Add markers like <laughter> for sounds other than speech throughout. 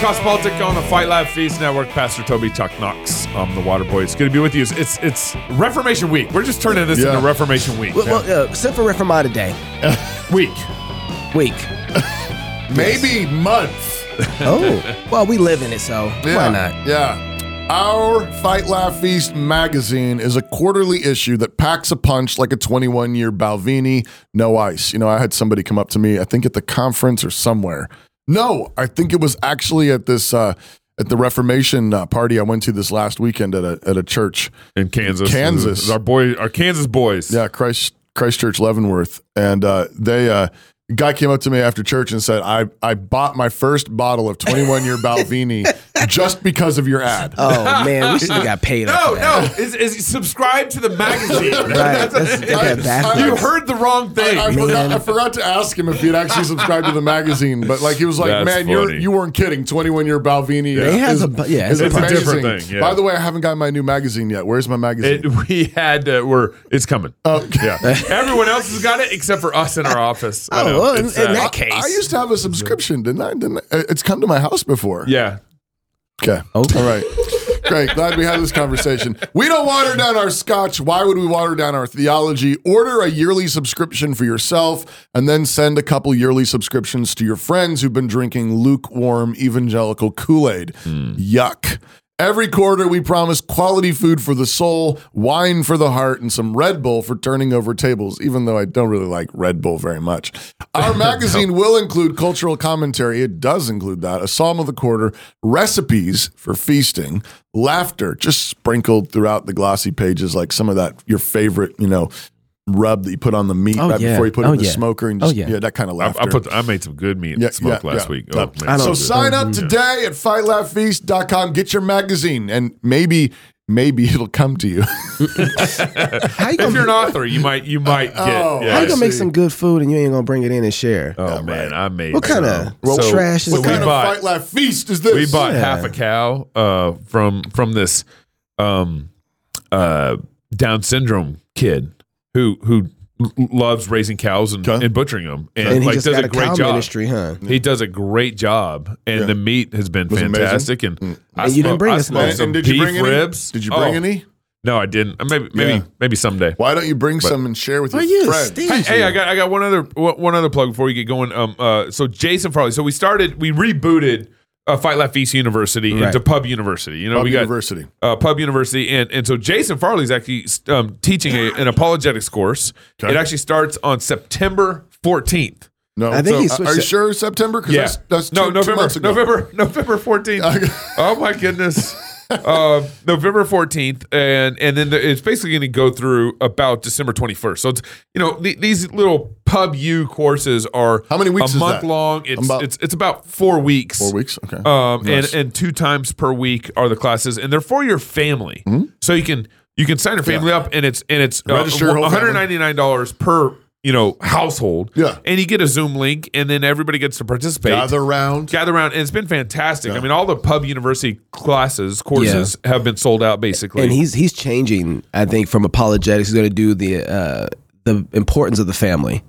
y'all, welcome to CrossPolitic on the Fight Laugh Feast Network. Pastor Toby Chuck Knox, I'm the Water Boy. It's good to be with you. It's it's, it's Reformation Week. We're just turning this Yeah. into Reformation Week. Well, well, uh, except for Reformata Day <laughs> Week. week. <laughs> Maybe month. Oh, well, we live in it, so Yeah. why not? Yeah. Our Fight Laugh Feast magazine is a quarterly issue that packs a punch like a 21 year Balvenie, no ice. You know, I had somebody come up to me, I think at the conference or somewhere. No, I think it was actually at this, uh, at the Reformation uh, party I went to this last weekend at a, at a church. In Kansas. Kansas. Our boy our Kansas boys. Yeah, Christ Christchurch Leavenworth, and uh, they uh, guy came up to me after church and said, "I I bought my first bottle of 21 year Balvenie <laughs> <laughs> just because of your ad." Oh man, we should have got paid. No, off for no. that. Is, is subscribe to the magazine. <laughs> Right, That's- that's- they got I- you heard the wrong thing. I, I forgot, I forgot to ask him if he'd actually subscribed to the magazine, but like he was like, That's "Man, you're you weren't kidding. 21 year Balvenie It is, has a yeah, is it's a amazing." different thing, yeah. By the way, I haven't got my new magazine yet. Where's my magazine? It, we had uh, we're it's coming. Oh. Yeah, everyone else has got it except for us in our office. Oh, well, in- in uh, that I- case. I used to have a subscription, didn't I? Didn't I? It's come to my house before. yeah, Okay. Okay. All right. Great. Glad we had this conversation. We don't water down our scotch. Why would we water down our theology? Order a yearly subscription for yourself and then send a couple yearly subscriptions to your friends who've been drinking lukewarm evangelical Kool Aid. Hmm. Yuck. Every quarter, we promise quality food for the soul, wine for the heart, and some Red Bull for turning over tables, even though I don't really like Red Bull very much. Our <laughs> magazine will include cultural commentary. It does include that, a psalm of the quarter, recipes for feasting, laughter just sprinkled throughout the glossy pages, like some of that, your favorite, you know, rub that you put on the meat Oh, right yeah. before you put it Oh, in the yeah. smoker and Oh, just, yeah. yeah. that kind of I, laughter. I put I made some good meat Yeah, smoke yeah, last yeah. week. Uh, Oh man, I so sign up today at fightlaughfeast.com. Get your magazine, and maybe, maybe it'll come to you. <laughs> How you if gonna, you're an author, you might you might get. Oh, yeah. how you gonna make some good food and you ain't gonna bring it in and share? Oh man, I made. What kind of well, So- trash is what kind of bought- fight laugh feast is this? We bought Yeah. half a cow uh, from from this um, uh, Down syndrome kid who who loves raising cows and, Okay. and butchering them, and, And he like just does got a a great cow job. ministry, huh? He does a great job, and Yeah. the meat has been Was it amazing? fantastic. And, I And you didn't bring I us smoked. And, some did you beef bring any? ribs. Did you bring Oh, any? No, I didn't. Uh, Maybe maybe Yeah. maybe someday. Why don't you bring some and share with Are your you friends? Hey, hey, I got I got one other one other plug before we get going. Um, uh, so Jason Farley. So we started, we rebooted uh, Fight Laugh Feast University Right. into Pub University. You know, Pub we got University. uh, Pub University, and and so Jason Farley's actually um, teaching a, an apologetics course. Okay. It actually starts on September fourteenth. No, I think so, he uh, switched Are you it. sure September? Because Yeah, that's, that's no two, two November, months ago. November, <laughs> November fourteenth. <laughs> oh my goodness. uh, <laughs> November fourteenth, and and then the, it's basically going to go through about December twenty first. So it's you know the, these little pub U courses are How many weeks a is month that? long. It's About- it's it's about four weeks. Four weeks. Okay. Um, Nice. and and two times per week are the classes, and they're for your family. So you can you can sign your family up, and it's and it's uh, Register your whole one family. hundred ninety nine dollars per you know household. Yeah. and you get a Zoom link, and then everybody gets to participate. Gather round. Gather around, and it's been fantastic. I mean, all the pub university classes courses have been sold out basically. And he's he's changing. I think from apologetics, he's going to do the uh, the importance of the family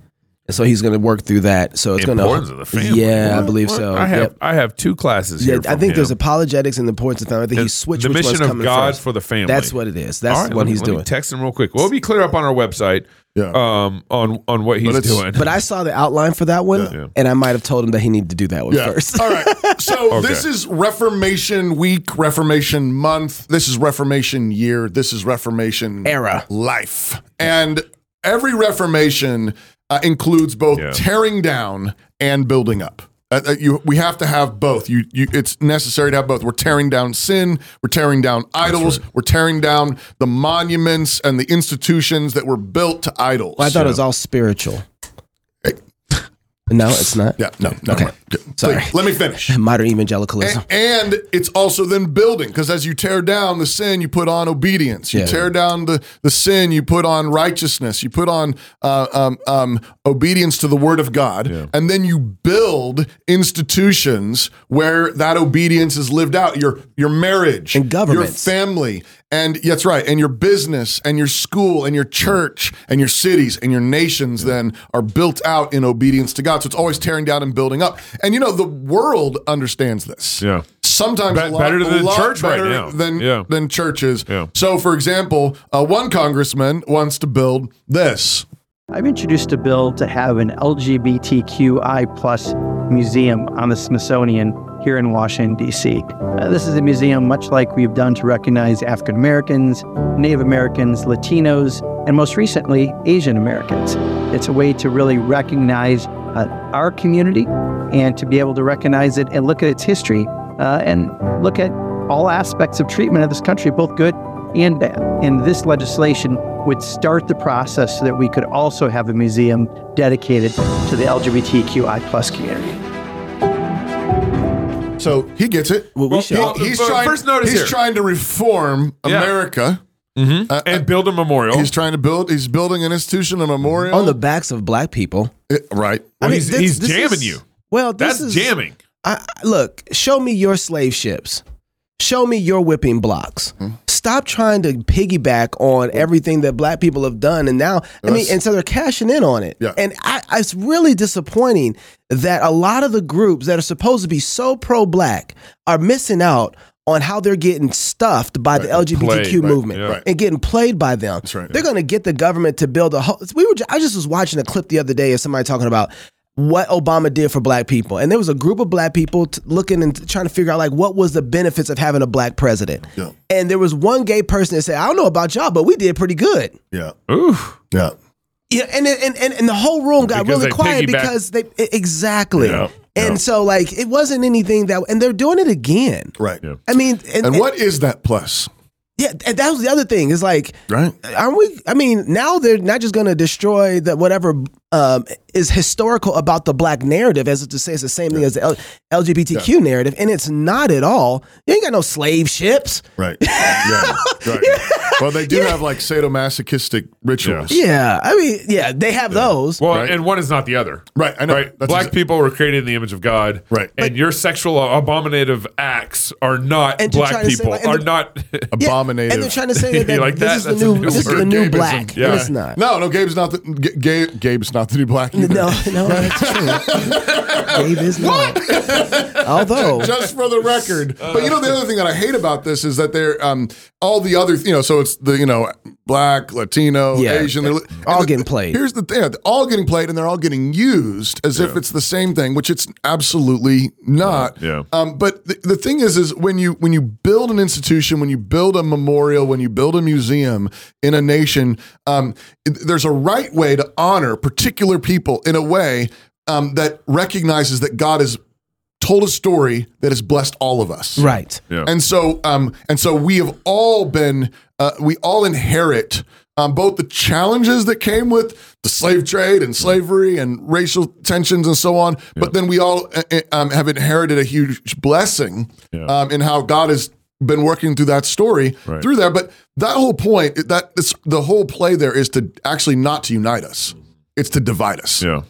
So he's going to work through that. So it's going to Importance of the family. Yeah, I believe so. I have Yep. I have two classes Yeah, here. I from think there's apologetics and the importance of family. I think he switched the which mission one's of coming God first. for the family. That's what it is. That's All right, what let me- he's let me doing. Text him real quick. We'll be clear up on our website. Yeah. Um, on on what he's it's- doing. But I saw the outline for that one, Yeah. and I might have told him that he needed to do that one Yeah. first. All right. <laughs> So Okay. this is Reformation Week, Reformation Month. This is Reformation Year. This is Reformation Era. Life. And every Reformation uh, includes both Yeah. tearing down and building up. Uh, uh, you, we have to have both. You, you, it's necessary to have both. We're tearing down sin. We're tearing down idols. We're tearing down the monuments and the institutions that were built to idols. I thought it was all spiritual. No, it's not. Yeah, no, no. Okay. Sorry. Please, let me finish. <laughs> Modern evangelicalism. And, and it's also then building because as you tear down the sin, you put on obedience. You Yeah. tear down the, the sin, you put on righteousness. You put on uh, um, um, obedience to the word of God. And then you build institutions where that obedience is lived out. Your, your marriage, And governments. your family. And yeah, that's right. And your business and your school and your church and your cities and your nations then are built out in obedience to God. So it's always tearing down and building up. And you know, the world understands this. Yeah. Sometimes Be- a lot, better a than lot church right now. Than, Yeah. than churches. Yeah. So, for example, uh, one congressman wants to build this. I've introduced a bill to have an LGBTQI plus museum on the Smithsonian here in Washington, D.C. Uh, this is a museum much like we've done to recognize African Americans, Native Americans, Latinos, and most recently, Asian Americans. It's a way to really recognize uh, our community and to be able to recognize it and look at its history uh, and look at all aspects of treatment of this country, both good and bad. And this legislation would start the process so that we could also have a museum dedicated to the LGBTQI plus community. So he gets it. Well, we Well, should. well, he's but trying. first notice he's here. trying to reform Yeah. America. Mhm. Uh, and build a memorial. He's trying to build. He's building an institution, a memorial on the backs of black people. Uh, right. Well, I mean, he's, this- he's this jamming is- you. Well, this That's is jamming. I, I- look, show me your slave ships. Show me your whipping blocks. Hmm. Stop trying to piggyback on everything that black people have done, and now I mean, and so they're cashing in on it. Yeah. And I, it's really disappointing that a lot of the groups that are supposed to be so pro-black are missing out on how they're getting stuffed by the LGBTQ Played, right, movement yeah. And getting played by them. That's right, They're yeah. going to get the government to build a whole. We were. I just was watching a clip the other day of somebody talking about what Obama did for black people, and there was a group of black people t- looking and trying to figure out like what was the benefits of having a black president. Yeah. And there was one gay person that said, "I don't know about y'all, but we did pretty good." Yeah. Ooh. Yeah. Yeah, and and and, and the whole room got Because really quiet piggyback- because they exactly. Yeah, And yeah. so like it wasn't anything that, and they're doing it again. Right. Yeah. I mean, and, And what is that plus? Yeah, and that was the other thing. Is like, Right. aren't we? I mean, now they're not just going to destroy the whatever um, is historical about the black narrative, as to say it's the same thing as the L- LGBTQ narrative, and it's not at all. You ain't got no slave ships. Right. <laughs> Yeah. right. Well, they do have like sadomasochistic rituals. Yeah, I mean, yeah, they have those. Well, Right. and one is not the other. Right. I know. Right. That's Black exa- people were created in the image of God. Right. And your sexual abominative acts are not And black try to say, people. like, are the- not. <laughs> <laughs> Yeah, Abominative. and they're trying to say that, that like this that? is the That's a new, new this is the new Gabeism. black. Yeah. And it's not. No, no, Gabe's not the G- Gabe, Gabe's not the be black. either. No, no, that's <laughs> true. Gabe is not. Although, just for the record. But you know, the other thing that I hate about this is that they're um, all the other, you know, so it's the you know black, Latino, Yeah. Asian, they're All the- getting played. Here's the thing: they're all getting played, and they're all getting used as if it's the same thing, which it's absolutely not. Yeah. Um, but the, the thing is, is when you when you build an institution, when you build a memorial, when you build a museum in a nation, um, there's a right way to honor particular people in a way um, that recognizes that God has told a story that has blessed all of us. right. Yeah. And so, um, and so we have all been, uh, we all inherit um, both the challenges that came with the slave trade and slavery and racial tensions and so on. But then we all uh, uh, um, have inherited a huge blessing Yeah. um, in how God has been working through that story Right. through there. But that whole point, that it's, the whole play there is to actually not to unite us; it's to divide us. yeah.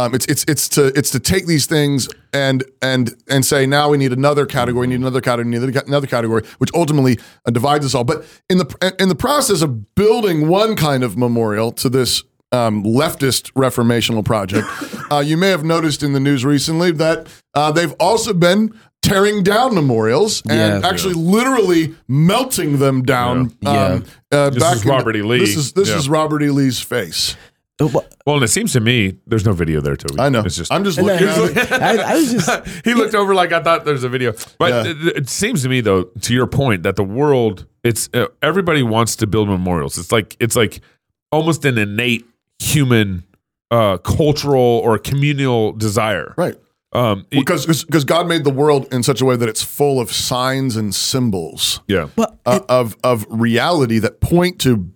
Um, it's it's it's to it's to take these things and and and say now we need another category, need another category, need another category, which ultimately uh, divides us all. But in the in the process of building one kind of memorial to this um, leftist reformational project. <laughs> uh, you may have noticed in the news recently that uh, they've also been tearing down memorials and Yeah. actually literally melting them down. Yeah. Um, uh, This is in the- Robert E. Lee. This is this Yeah. is Robert E. Lee's face. Well, Well, and it seems to me there's no video there, Toby. I know. It's just I'm just looking then- at. I, I was just <laughs> he looked over like I thought there's a video. But Yeah. it, it seems to me though, to your point, that the world it's uh, everybody wants to build memorials. It's like it's like almost an innate human uh cultural or communal desire. Right. Um it- Because because God made the world in such a way that it's full of signs and symbols yeah. well, uh, of of reality that point to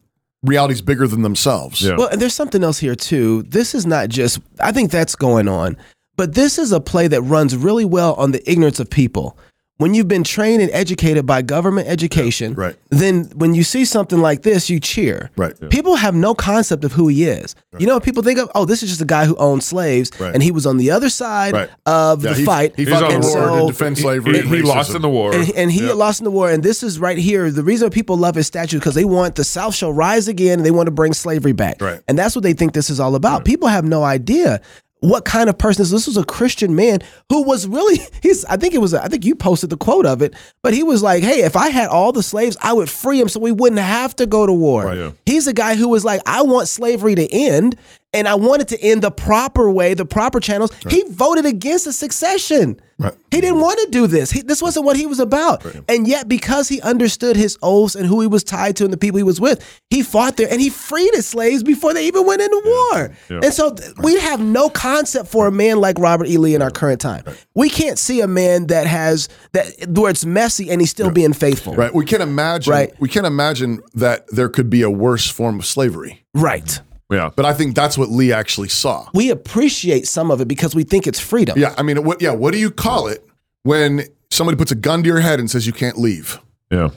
realities bigger than themselves. Yeah. Well, and there's something else here too. This is not just I think that's going on, but this is a play that runs really well on the ignorance of people. When you've been trained and educated by government education, right. then when you see something like this, you cheer. Right. People have no concept of who he is. You know, people think of, oh, this is just a guy who owned slaves, Right. and he was on the other side Right. of Yeah, the he, fight. He fought on the the war war. to defend slavery. He, and he lost in the war. and, and he Yeah. lost in the war. And this is right here. The reason people love his statue because they want the South shall rise again and they want to bring slavery back. Right. And that's what they think this is all about. People have no idea what kind of person this. This was a Christian man who was really <laughs> he's. I think it was. I think you posted the quote of it, but he was like, "Hey, if I had all the slaves, I would free them, so we wouldn't have to go to war." Right, yeah. He's a guy who was like, "I want slavery to end." And I wanted to end the proper way, the proper channels. He voted against the succession. Right. He didn't want to do this. He, this wasn't what he was about. And yet, because he understood his oaths and who he was tied to and the people he was with, he fought there and he freed his slaves before they even went into war. Yeah. And so we have no concept for a man like Robert E. Lee in our current time. We can't see a man that has that where it's messy and he's still being faithful. Right. We can't imagine. Right. We can't imagine that there could be a worse form of slavery. Right. Yeah. But I think that's what Lee actually saw. We appreciate some of it because we think it's freedom. Yeah. I mean, what? Yeah. What do you call it when somebody puts a gun to your head and says you can't leave? Yeah.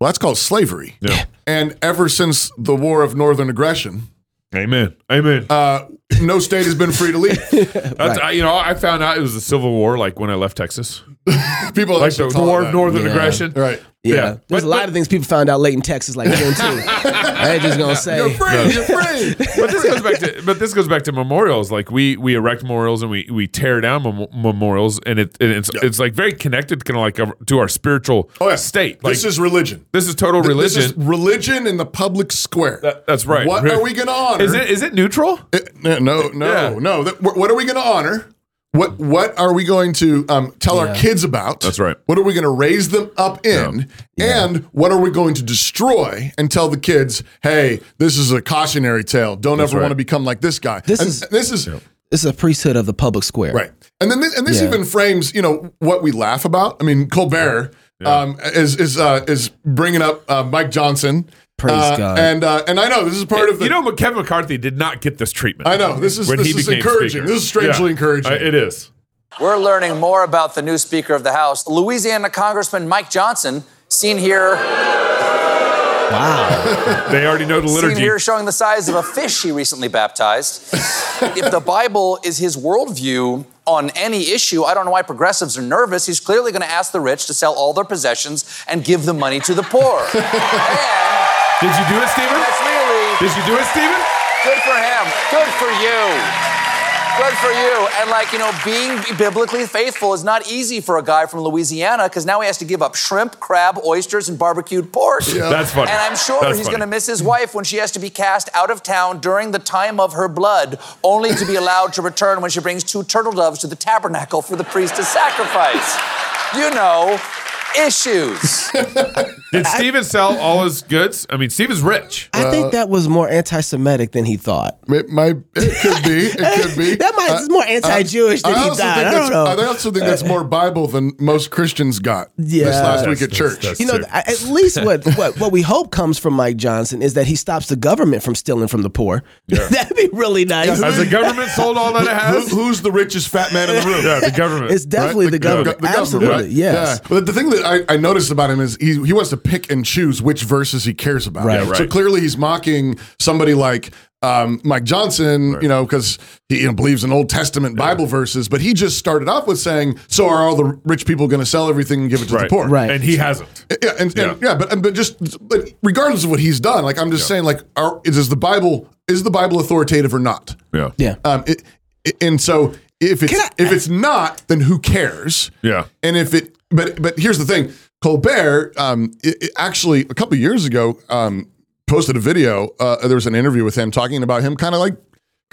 Well, that's called slavery. Yeah. And ever since the War of Northern Aggression, Amen. Amen. uh, no state has been free to leave. <laughs> That's, I, you know, I found out it was the Civil War, like when I left Texas, <laughs> People like the, the call it War of. Northern Yeah. Aggression. Right. Yeah. Yeah. There's But- a lot but- of things people found out late in Texas, like Juneteenth. I ain't just gonna say. You're free. You're free. <laughs> but this goes back to but this goes back to memorials. Like we we erect memorials and we we tear down mem- memorials, and it and it's it's like very connected, kind of like uh, to our spiritual Oh, yeah. state. Like this is religion. this is total religion. This is religion in the public square. That- that's right. What are we going to honor? Is it is it neutral? It- no, no, no. Yeah. no. What what are we going to honor? What what are we going to um, tell our kids about? That's right. What are we going to raise them up in? And what are we going to destroy and tell the kids, hey, this is a cautionary tale. Don't ever right. want to become like this guy. This And is- this is This is a priesthood of the public square. Right. And then this, and this Yeah. even frames, you know, what we laugh about. I mean, Colbert um, is is uh, is bringing up uh, Mike Johnson. Praise Uh, God. And uh, and I know this is part of the. you know, Kevin McCarthy did not get this treatment. I know this is when this he is encouraging. speaker. This is strangely Yeah. encouraging. Uh, it is. We're learning more about the new Speaker of the House, Louisiana Congressman Mike Johnson, seen here, Wow. <laughs> They already know the seen liturgy. here showing the size of a fish he recently baptized. if the Bible is his worldview on any issue, I don't know why progressives are nervous. He's clearly going to ask the rich to sell all their possessions and give the money to the poor. <laughs> and Did you do it, Stephen? that's really Did you do it, Stephen? Good for him. Good for you. Good for you. And like, you know, being biblically faithful is not easy for a guy from Louisiana because now he has to give up shrimp, crab, oysters, and barbecued pork. That's funny. And I'm sure That's he's going to miss his wife when she has to be cast out of town during the time of her blood, only to be allowed to return when she brings two turtle doves to the tabernacle for the priest to sacrifice. You know, issues. <laughs> Did Stephen sell all his goods? I mean, Stephen's rich. I think that was more anti-Semitic than he thought. It, might, it could be. It could <laughs> be. That might- it's more anti-Jewish than he thought. I don't know. I also think that's uh, more Bible than most Christians got Yeah. this last week at church. that's- You know, true. At least what, <laughs> what what we hope comes from Mike Johnson is that he stops the government from stealing from the poor. Yeah. <laughs> That'd be really nice. Has the government sold all that it Who- has? who's the richest fat man in the room? Yeah, the government. It's definitely Right? the, government. The, Absolutely, right? yes. Yeah. But the thing that I, I noticed about him is he, he wants to pick and choose which verses he cares about. Right. Yeah, So clearly he's mocking somebody like um, Mike Johnson, you know, because he you know, believes in Old Testament Bible verses. But he just started off with saying, "So are all the rich people going to sell everything and give it to the poor?" Right. And he hasn't. Yeah, and, and- Yeah. yeah, but but just but regardless of what he's done, like I'm just saying, like, are, does the Bible is the Bible authoritative or not? Yeah. Yeah. Um, it, it- and so if it's if it's not, then who cares? Yeah. And if it, but but here's the thing: Colbert, um, it, it actually a couple of years ago, um, posted a video. Uh, there was an interview with him talking about him, kind of like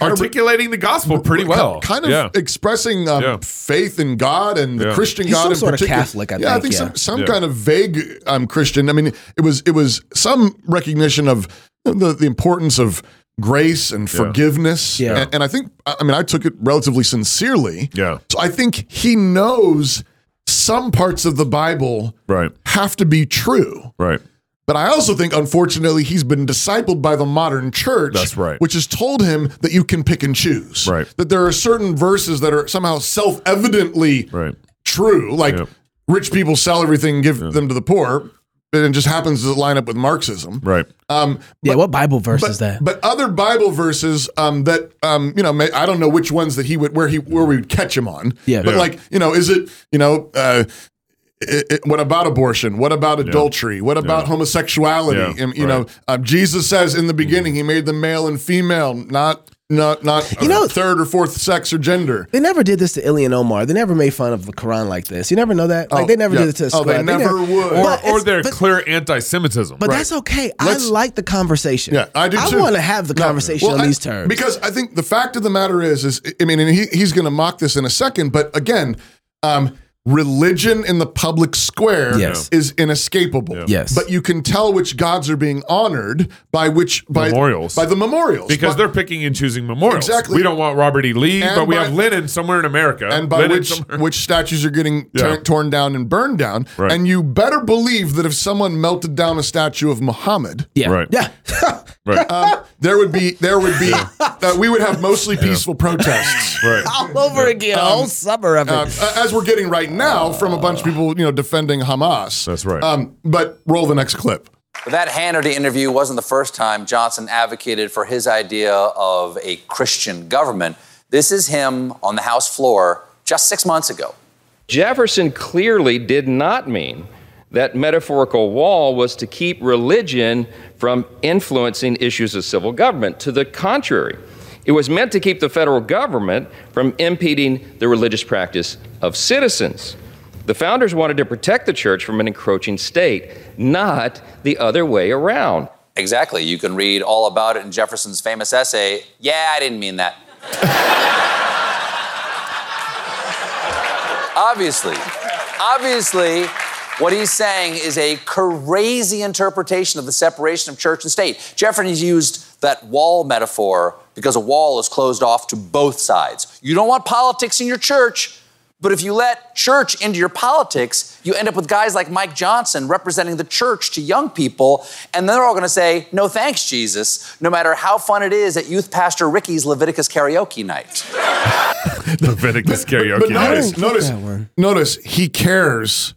Articulating the gospel pretty well. kind of yeah. expressing um, Yeah. faith in God and the Yeah. Christian He's God some in sort of particular. Catholic, I yeah, I think, think yeah. some some Yeah. kind of vague um, Christian. I mean, it was it was some recognition of the the importance of grace and forgiveness. Yeah. And, and I think I mean I took it relatively sincerely. Yeah. So I think he knows some parts of the Bible Right. have to be true. Right. But I also think, unfortunately, he's been discipled by the modern church. That's right. Which has told him that you can pick and choose. Right. That there are certain verses that are somehow self evidently Right. true, like Yep. rich people sell everything and give them to the poor. And it just happens to line up with Marxism. Right. Um, Yeah, what Bible verse but, is that? but other Bible verses um, that um, you know, may, I don't know which ones that he would where he where we would catch him on. Yeah. but Yeah. like you know, is it you know, uh, i i what about abortion? What about adultery? What about homosexuality? Yeah, And, you know, uh, Jesus says in the beginning he made them male and female, not not not You know- third or fourth sex or gender. They never did this to Ilhan Omar. They never made fun of the Quran like this. You never know that. Like Oh, they never yeah. did it to. Oh, they Scribe. never would. Or, But or it's- their but- clear anti-Semitism. But right. that's okay. Let's- I like the conversation. Yeah, I do I want to have the No, conversation well, on I- these terms. Because I think the fact of the matter is, is I mean, and he, he's going to mock this in a second, but again, um, religion in the public square Yes. is inescapable. Yes. but you can tell which gods are being honored by which by Memorials. by the memorials because By- they're picking and choosing memorials. Exactly. We don't want Robert E. Lee, And but we have Lenin somewhere in America. and by Lenin which somewhere- which statues are getting Yeah. torn down and burned down. Right. And you better believe that if someone melted down a statue of Muhammad, yeah, Right. yeah. right. <laughs> um, there would be there would be uh, we would have <laughs> mostly peaceful protests. <laughs> right. all over again. a whole summer of it. Uh, as we're getting right now from a bunch of people, you know, defending Hamas. That's right. Um, but roll the next clip. But that Hannity interview wasn't the first time Johnson advocated for his idea of a Christian government. This is him on the House floor just six months ago. Jefferson clearly did not mean that metaphorical wall was to keep religion from influencing issues of civil government. To the contrary, it was meant to keep the federal government from impeding the religious practice of citizens. The founders wanted to protect the church from an encroaching state, not the other way around. Exactly. You can read all about it in Jefferson's famous essay, Yeah, I didn't mean that. <laughs> obviously, obviously, what he's saying is a crazy interpretation of the separation of church and state. Jefferson used that wall metaphor because a wall is closed off to both sides. You don't want politics in your church, but if you let church into your politics, you end up with guys like Mike Johnson representing the church to young people, and then they're all going to say, No thanks, Jesus, no matter how fun it is at Youth Pastor Ricky's Leviticus karaoke night. <laughs> Leviticus karaoke. But night. notice, notice, notice, he cares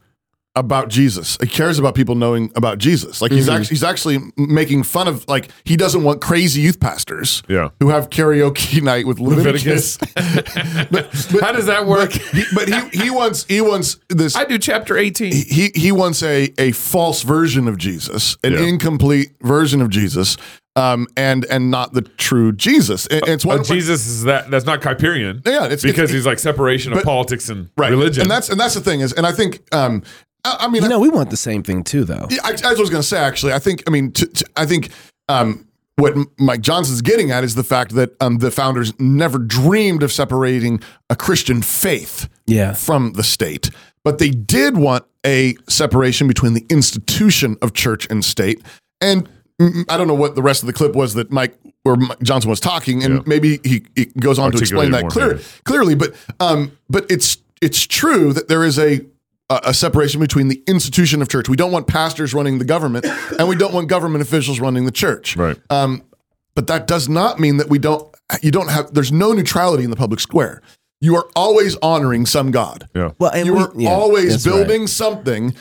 about Jesus. He cares about people knowing about Jesus. Like Mm-hmm. he's actually he's actually making fun of like he doesn't want crazy youth pastors Yeah. who have karaoke <laughs> night with Leviticus. Leviticus. <laughs> but, but- How does that work? But he, but he he wants he wants this I do chapter 18. he he wants a a false version of Jesus, an Yeah. incomplete version of Jesus, um, and and not the true Jesus. And, it's one Uh, Jesus is that that's not Kuyperian. Yeah, it's- because it's- he's like separation of politics and right, religion. and that's and that's the thing is, and I think um, I, I mean, you know, we want the same thing too, though. Yeah, I, I was going to say actually. I think. I mean, t- t- I think um, what M- Mike Johnson's getting at is the fact that um, the founders never dreamed of separating a Christian faith Yeah. from the state, but they did want a separation between the institution of church and state. And I don't know what the rest of the clip was that Mike or Mike Johnson was talking, and Yeah. maybe he, he goes on to explain that clear, clearly. But um, but it's it's true that there is a a a separation between the institution of church. We don't want pastors running the government, and we don't want government officials running the church. Right. Um, but that does not mean that we don't. You don't have. There's no neutrality in the public square. You are always honoring some god. yeah. Well, and you we- are yeah, always that's right. building something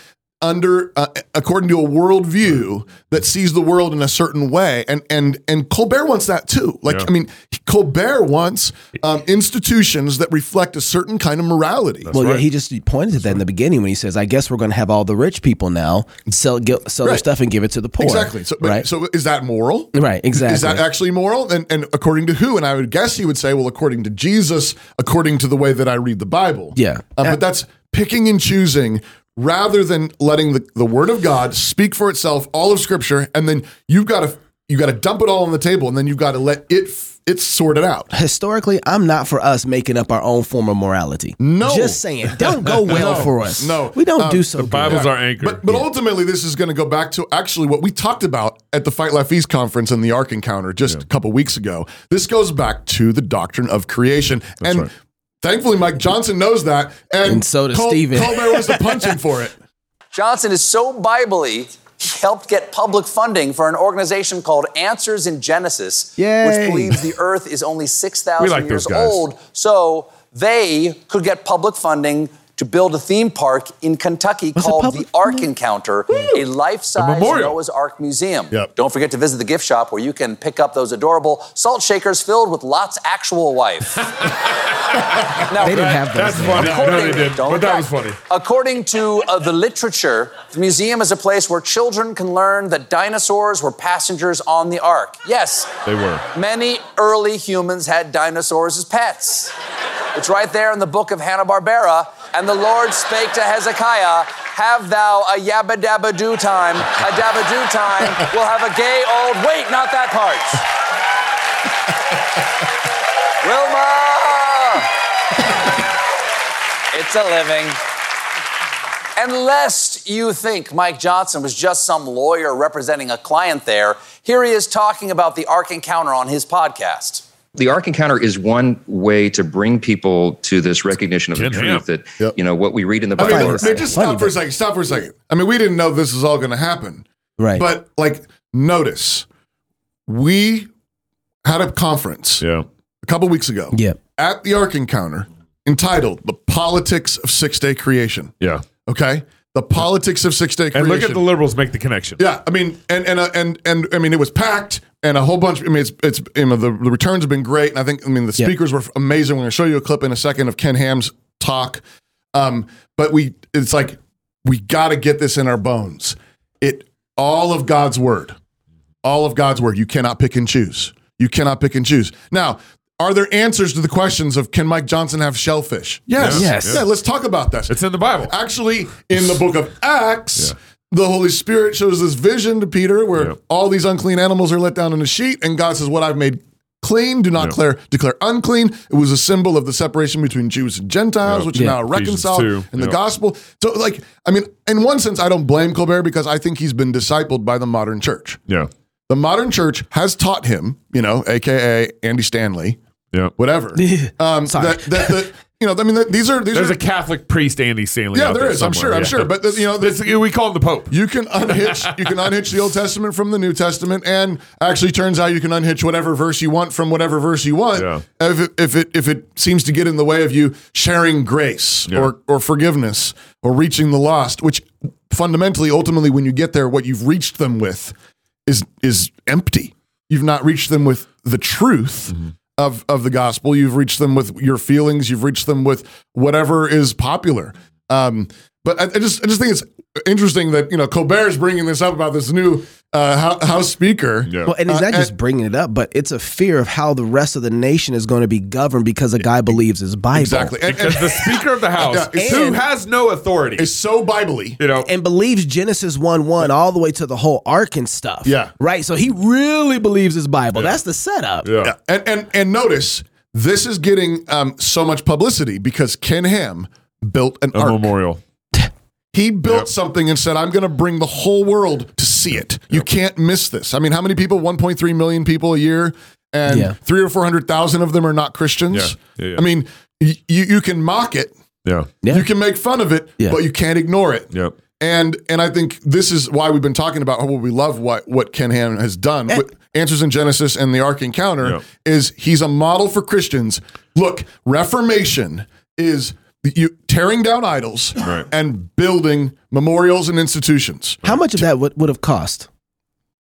under uh, according to a worldview that sees the world in a certain way, and and and Colbert wants that too. Like Yeah. I mean, Colbert wants um, institutions that reflect a certain kind of morality. well, yeah, he just pointed to that in the beginning when he says, "I guess we're going to have all the rich people now sell get, sell their stuff and give it to the poor." Exactly. So, right? so is that moral? Right, exactly. Is that actually moral? And, and according to who? And I would guess he would say, well, according to Jesus, according to the way that I read the Bible. Yeah. Uh, but that's picking and choosing rather than letting the, the word of God speak for itself, all of scripture, and then you've got to you got to dump it all on the table and then you've got to let it f- it sort it out. Historically, I'm not for us making up our own form of morality. No. just saying, don't go <laughs> well No, for us. no. we don't Um, do so. The good. Bible's our anchor. But but ultimately, this is going to go back to actually what we talked about at the Fight Laugh Feast conference and the Ark Encounter just a couple weeks ago. This goes back to the doctrine of creation, and right. Thankfully, Mike Johnson knows that, and, And so does Col- Stephen. Colbert wants to punch him for it. <laughs> Johnson is so Bible-y, he helped get public funding for an organization called Answers in Genesis, Yay. which believes the earth is only 6,000 like years old. So they could get public funding to build a theme park in Kentucky What's a called public- the Ark Encounter, a life-size memorial. Noah's Ark museum. Yep. Don't forget to visit the gift shop where you can pick up those adorable salt shakers filled with Lot's actual wife. <laughs> now, They didn't have those. That's then. funny. No, According- they did. Don't But that was funny. According to uh, the literature, the museum is a place where children can learn that dinosaurs were passengers on the ark. Yes, They were. many early humans had dinosaurs as pets. It's right there in the book of Hanna-Barbera. And the Lord spake to Hezekiah, Have thou a yabba dabba do time, a dabba do time. We'll have a gay old. Wait, not that part. <laughs> Wilma! it's a living. And lest you think Mike Johnson was just some lawyer representing a client there, here he is talking about the Ark Encounter on his podcast. The Ark Encounter is one way to bring people to this recognition of the Ken truth that Yep. you know what we read in the I Bible. mean, is- man, just stop for a second. Stop for a second. I mean, we didn't know this was all going to happen, right. but like, notice we had a conference Yeah. a couple weeks ago yeah, at the Ark Encounter entitled "The Politics of Six Day Creation." Yeah. Okay, the politics of six day creation. And look at the liberals make the connection. Yeah, I mean, and and uh, and and I mean, it was packed, and a whole bunch. I mean, it's it's you know the, the returns have been great, and I think I mean the Yeah. speakers were amazing. We're going to show you a clip in a second of Ken Ham's talk, um, but we it's like we got to get this in our bones. It all of God's word, all of God's word. You cannot pick and choose. You cannot pick and choose. Now, are there answers to the questions of can Mike Johnson have shellfish? Yes. Yes. Yeah. Let's talk about this. It's in the Bible. Actually, in the book of Acts, Yeah. The Holy Spirit shows this vision to Peter where Yeah. all these unclean animals are let down in a sheet, and God says, What I've made clean, do not Yeah. declare, declare unclean. It was a symbol of the separation between Jews and Gentiles, Yeah. which are now reconciled Ephesians 2. in the gospel. So, like, I mean, in one sense, I don't blame Colbert because I think he's been discipled by the modern church. Yeah. The modern church has taught him, you know, AKA Andy Stanley, Yeah. whatever. <laughs> um, Sorry. that, that, that, you know, I mean, these are these There's are a Catholic priest, Andy Stanley. Yeah, there is. I'm somewhere. sure. I'm Yeah. sure. But the, you know, the, we call him the Pope. you can unhitch. <laughs> you can unhitch the Old Testament from the New Testament, and actually, turns out you can unhitch whatever verse you want from whatever verse you want. Yeah. If it, if it if it seems to get in the way of you sharing grace Yeah. or or forgiveness or reaching the lost, which fundamentally, ultimately, when you get there, what you've reached them with is is empty. You've not reached them with the truth. Mm-hmm. Of, of the gospel, you've reached them with your feelings. You've reached them with whatever is popular. Um, but I, I just I just think it's interesting that you know Colbert is bringing this up about this new uh, House Speaker. Yeah. Well, and he's Uh, just and- bringing it up, but it's a fear of how the rest of the nation is going to be governed because a guy believes his Bible. Exactly, and, Because and the Speaker of the <laughs> House, Yeah, it's- who has no authority, is so biblically. you know, and believes Genesis 1 1 all the way to the whole ark and stuff. Yeah. Right. So he really believes his Bible. That's the setup. yeah. Yeah, and and and notice this is getting um, so much publicity because Ken Ham built an a ark. memorial. He built Yep. something and said, "I'm going to bring the whole world to see it. You can't miss this." I mean, how many people? 1.3 million people a year, and Yeah. three or four hundred thousand of them are not Christians. Yeah, yeah, yeah. I mean, y- you you can mock it, Yeah. Yeah. you can make fun of it, Yeah. but you can't ignore it. Yep. And and I think this is why we've been talking about how we love what what Ken Ham has done. And- with Answers in Genesis and the Ark Encounter Yeah. is he's a model for Christians. Look, Reformation is you tearing down idols Right. and building memorials and institutions. How much of that would, would have cost?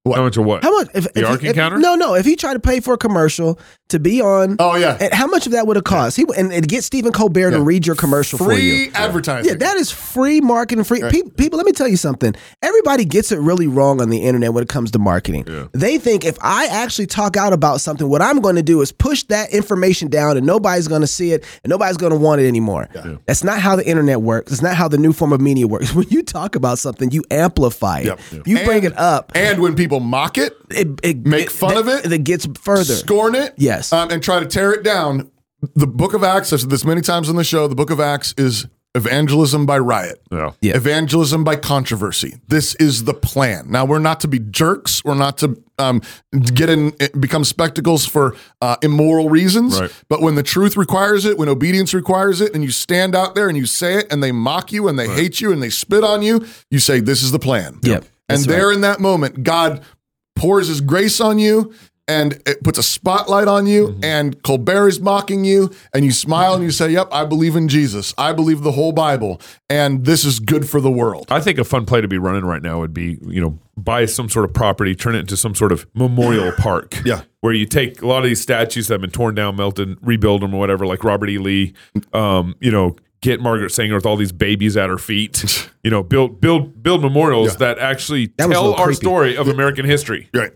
How much of what? How much? If, The if, Ark if- Encounter? No, no. If he tried to pay for a commercial to be on, Oh yeah, and how much of that would have cost? He and, and get Stephen Colbert to read your commercial for you. free advertising. Yeah, that is free marketing. Free people, people. Let me tell you something. Everybody gets it really wrong on the internet when it comes to marketing. They think if I actually talk out about something, what I'm going to do is push that information down, and nobody's going to see it, and nobody's going to want it anymore. That's not how the internet works. It's not how the new form of media works. <laughs> When you talk about something, you amplify it. Yep. You bring it up. and when people mock it, It, it, Make fun of it? It gets further. scorn it, Yes. Um, and try to tear it down. The Book of Acts, I've said this many times on the show. The Book of Acts is evangelism by riot. Yeah. Yeah. Evangelism by controversy. This is the plan. Now we're not to be jerks. We're not to um, get in, become spectacles for uh, immoral reasons. Right. But when the truth requires it, when obedience requires it, and you stand out there and you say it, and they mock you and they hate you and they spit on you, you say, "This is the plan." Yep. And That's there in that moment, God pours His grace on you. And it puts a spotlight on you, Mm-hmm. and Colbert is mocking you, and you smile and you say, Yep, I believe in Jesus. I believe the whole Bible, and this is good for the world. I think a fun play to be running right now would be, you know, buy some sort of property, turn it into some sort of memorial <laughs> park. Yeah. Where you take a lot of these statues that have been torn down, melted, rebuild them or whatever, like Robert E. Lee, um, you know, get Margaret Sanger with all these babies at her feet. <laughs> You know, build build build memorials Yeah. that actually That tell our creepy. story of American history Right.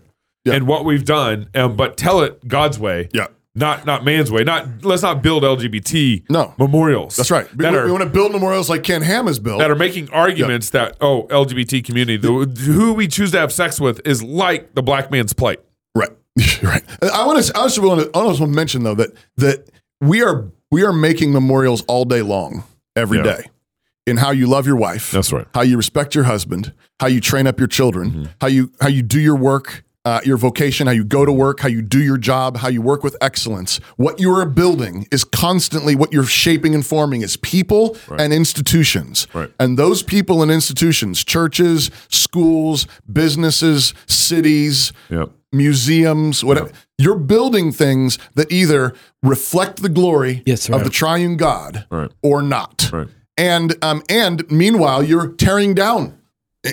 Yeah. and what we've done, um, but tell it God's way. Yeah. Not not man's way. Not let's not build LGBT No. memorials. That's right. We, That we are, want to build memorials like Ken Ham has built. that are making arguments that oh LGBT community the, who we choose to have sex with is like the black man's plate. Right, <laughs> right. I want to. I also want to. I also want to mention though that that we are we are making memorials all day long, every day, Yeah. in how you love your wife. That's right. How you respect your husband. How you train up your children. Mm-hmm. How you how you do your work. Uh, your vocation, how you go to work, how you do your job, how you work with excellence. What you are building is constantly what you're shaping and forming is people and institutions. Right. And those people and institutions, churches, schools, businesses, cities, Yep. museums, whatever. You're building things that either reflect the glory Yes, of the triune God Right. or not. Right. And um, and meanwhile, you're tearing down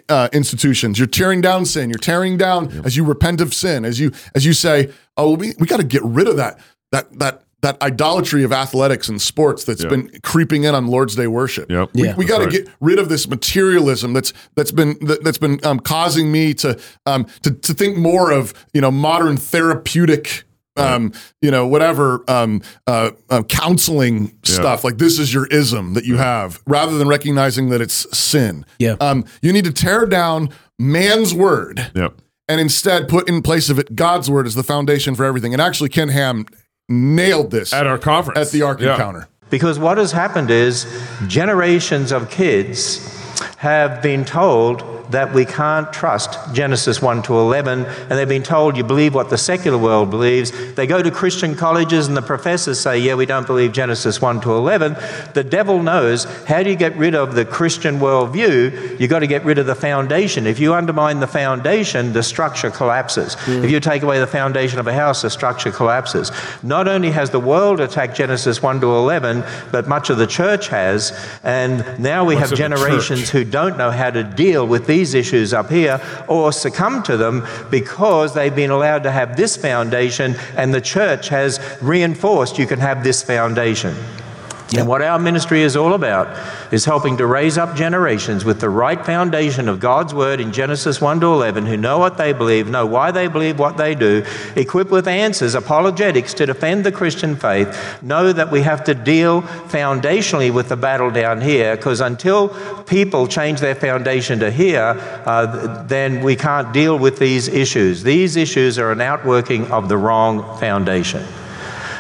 uh, institutions. You're tearing down sin. You're tearing down as you repent of sin. As you as you say, oh, we we got to get rid of that that that. That idolatry of athletics and sports that's Yeah. been creeping in on Lord's Day worship. Yep. We, Yeah. we got to right. get rid of this materialism that's that's been that, that's been um, causing me to um, to to think more of you know modern therapeutic um, you know whatever um, uh, uh, counseling stuff like this is your ism that you have rather than recognizing that it's sin. Yeah. Um, you need to tear down man's word Yep. and instead put in place of it God's word as the foundation for everything. And actually, Ken Ham nailed this At our conference. at the Ark Yeah. Encounter. Because what has happened is generations of kids have been told that we can't trust Genesis 1 to 11, and they've been told you believe what the secular world believes. They go to Christian colleges, and the professors say, Yeah, we don't believe Genesis 1 to 11. The devil knows how do you get rid of the Christian worldview? You've got to get rid of the foundation. If you undermine the foundation, the structure collapses. If you take away the foundation of a house, the structure collapses. Not only has the world attacked Genesis 1 to 11, but much of the church has, and now we What's have generations who don't know how to deal with these issues up here or succumb to them because they've been allowed to have this foundation and the church has reinforced you can have this foundation. And what our ministry is all about is helping to raise up generations with the right foundation of God's word in Genesis 1 to 11 who know what they believe, know why they believe what they do, equipped with answers, apologetics to defend the Christian faith, know that we have to deal foundationally with the battle down here because until people change their foundation to here, uh, then we can't deal with these issues. These issues are an outworking of the wrong foundation.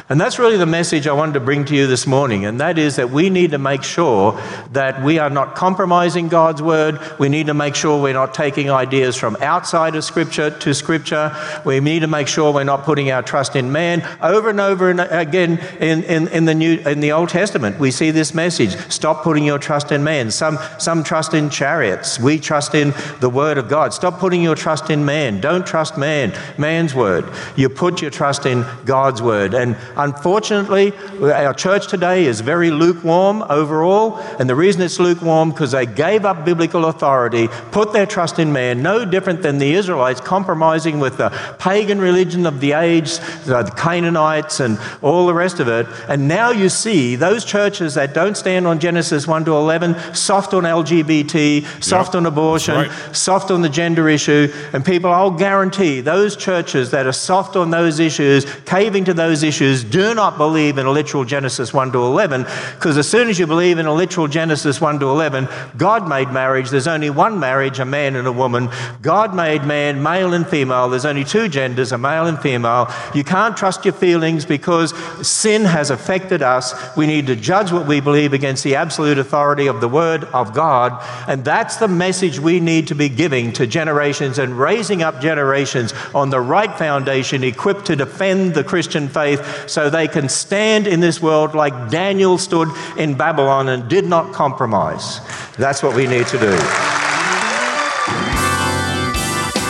And that's really the message I wanted to bring to you this morning, and that is that we need to make sure that we are not compromising God's word. We need to make sure we're not taking ideas from outside of Scripture to Scripture. We need to make sure we're not putting our trust in man. Over and over and again in, in, in the New in the Old Testament, we see this message: stop putting your trust in man. Some some trust in chariots. We trust in the word of God. Stop putting your trust in man. Don't trust man, man's word. You put your trust in God's word. And Unfortunately, our church today is very lukewarm overall, and the reason it's lukewarm because they gave up biblical authority, put their trust in man, no different than the Israelites compromising with the pagan religion of the age, the Canaanites, and all the rest of it. And now you see those churches that don't stand on Genesis 1 to 11, soft on LGBT, soft Yep, on abortion, right. soft on the gender issue, and people, I'll guarantee those churches that are soft on those issues, caving to those issues, do not believe in a literal Genesis 1 to 11, because as soon as you believe in a literal Genesis 1 to 11, God made marriage. There's only one marriage, a man and a woman. God made man, male and female. There's only two genders, a male and female. You can't trust your feelings because sin has affected us. We need to judge what we believe against the absolute authority of the Word of God. And that's the message we need to be giving to generations and raising up generations on the right foundation, equipped to defend the Christian faith so they can stand in this world like Daniel stood in Babylon and did not compromise. That's what we need to do.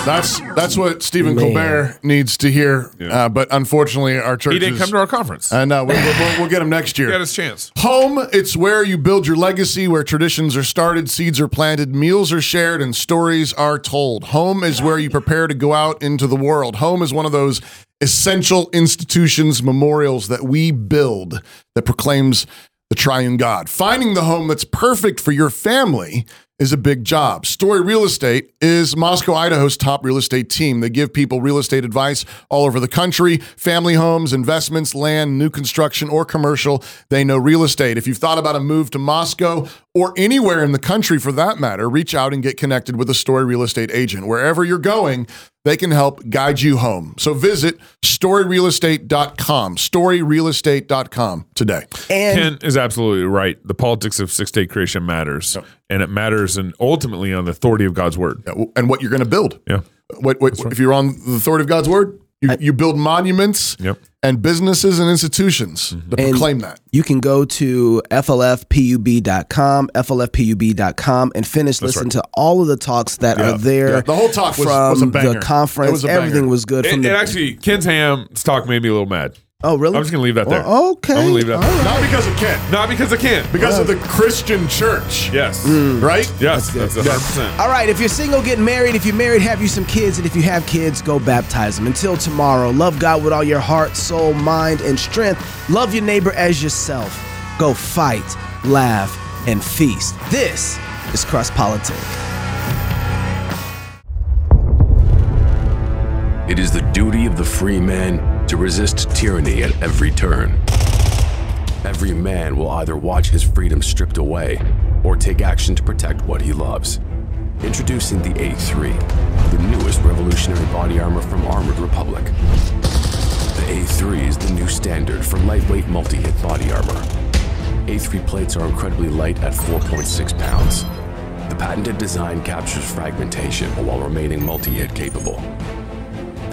That's that's what Stephen Man. Colbert needs to hear. Uh, but unfortunately, our church He didn't come to our conference. I know. We'll, we'll, we'll get him next year. He got his chance. Home, it's where you build your legacy, where traditions are started, seeds are planted, meals are shared, and stories are told. Home is where you prepare to go out into the world. Home is one of those essential institutions, memorials that we build that proclaims the triune God. Finding the home that's perfect for your family is a big job. Story Real Estate is Moscow, Idaho's top real estate team. They give people real estate advice all over the country family homes, investments, land, new construction, or commercial. They know real estate. If you've thought about a move to Moscow or anywhere in the country for that matter, reach out and get connected with a Story Real Estate agent. Wherever you're going, they can help guide you home. So visit storyrealestate.com, storyrealestate.com today. And Ken is absolutely right. The politics of six day creation matters, and it matters, and ultimately on the authority of God's word. and what you're going to build. Yeah. What, what if you're on the authority of God's word, you, you build monuments Yep. and businesses and institutions mm-hmm. that And proclaim that. You can go to flfpub.com, flfpub.com, and finish listening to all of the talks that Yeah. are there. Yeah. The whole talk was- from was a banger. the It conference. was a banger. Everything was good. It, From it the, actually, Ken's Ham's talk made me a little mad. Oh, really? I'm just going to leave that there. Well, okay. I'm going to leave that All there. Not because of Ken, Not Not because of Ken. because of the Christian church. Yes. Mm. Right? Yes. That's, 100%. All right, if you're single, get married. If you're married, have you some kids. And if you have kids, go baptize them. Until tomorrow, love God with all your heart, soul, mind, and strength. Love your neighbor as yourself. Go fight, laugh, and feast. This is CrossPolitic. It is the duty of the free man to resist tyranny at every turn. Every man will either watch his freedom stripped away or take action to protect what he loves. Introducing the A3, the newest revolutionary body armor from Armored Republic. The A3 is the new standard for lightweight multi hit body armor. A3 plates are incredibly light at 4.6 pounds. The patented design captures fragmentation while remaining multi hit capable.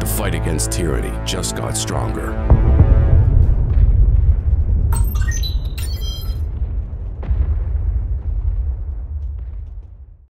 The fight against tyranny just got stronger.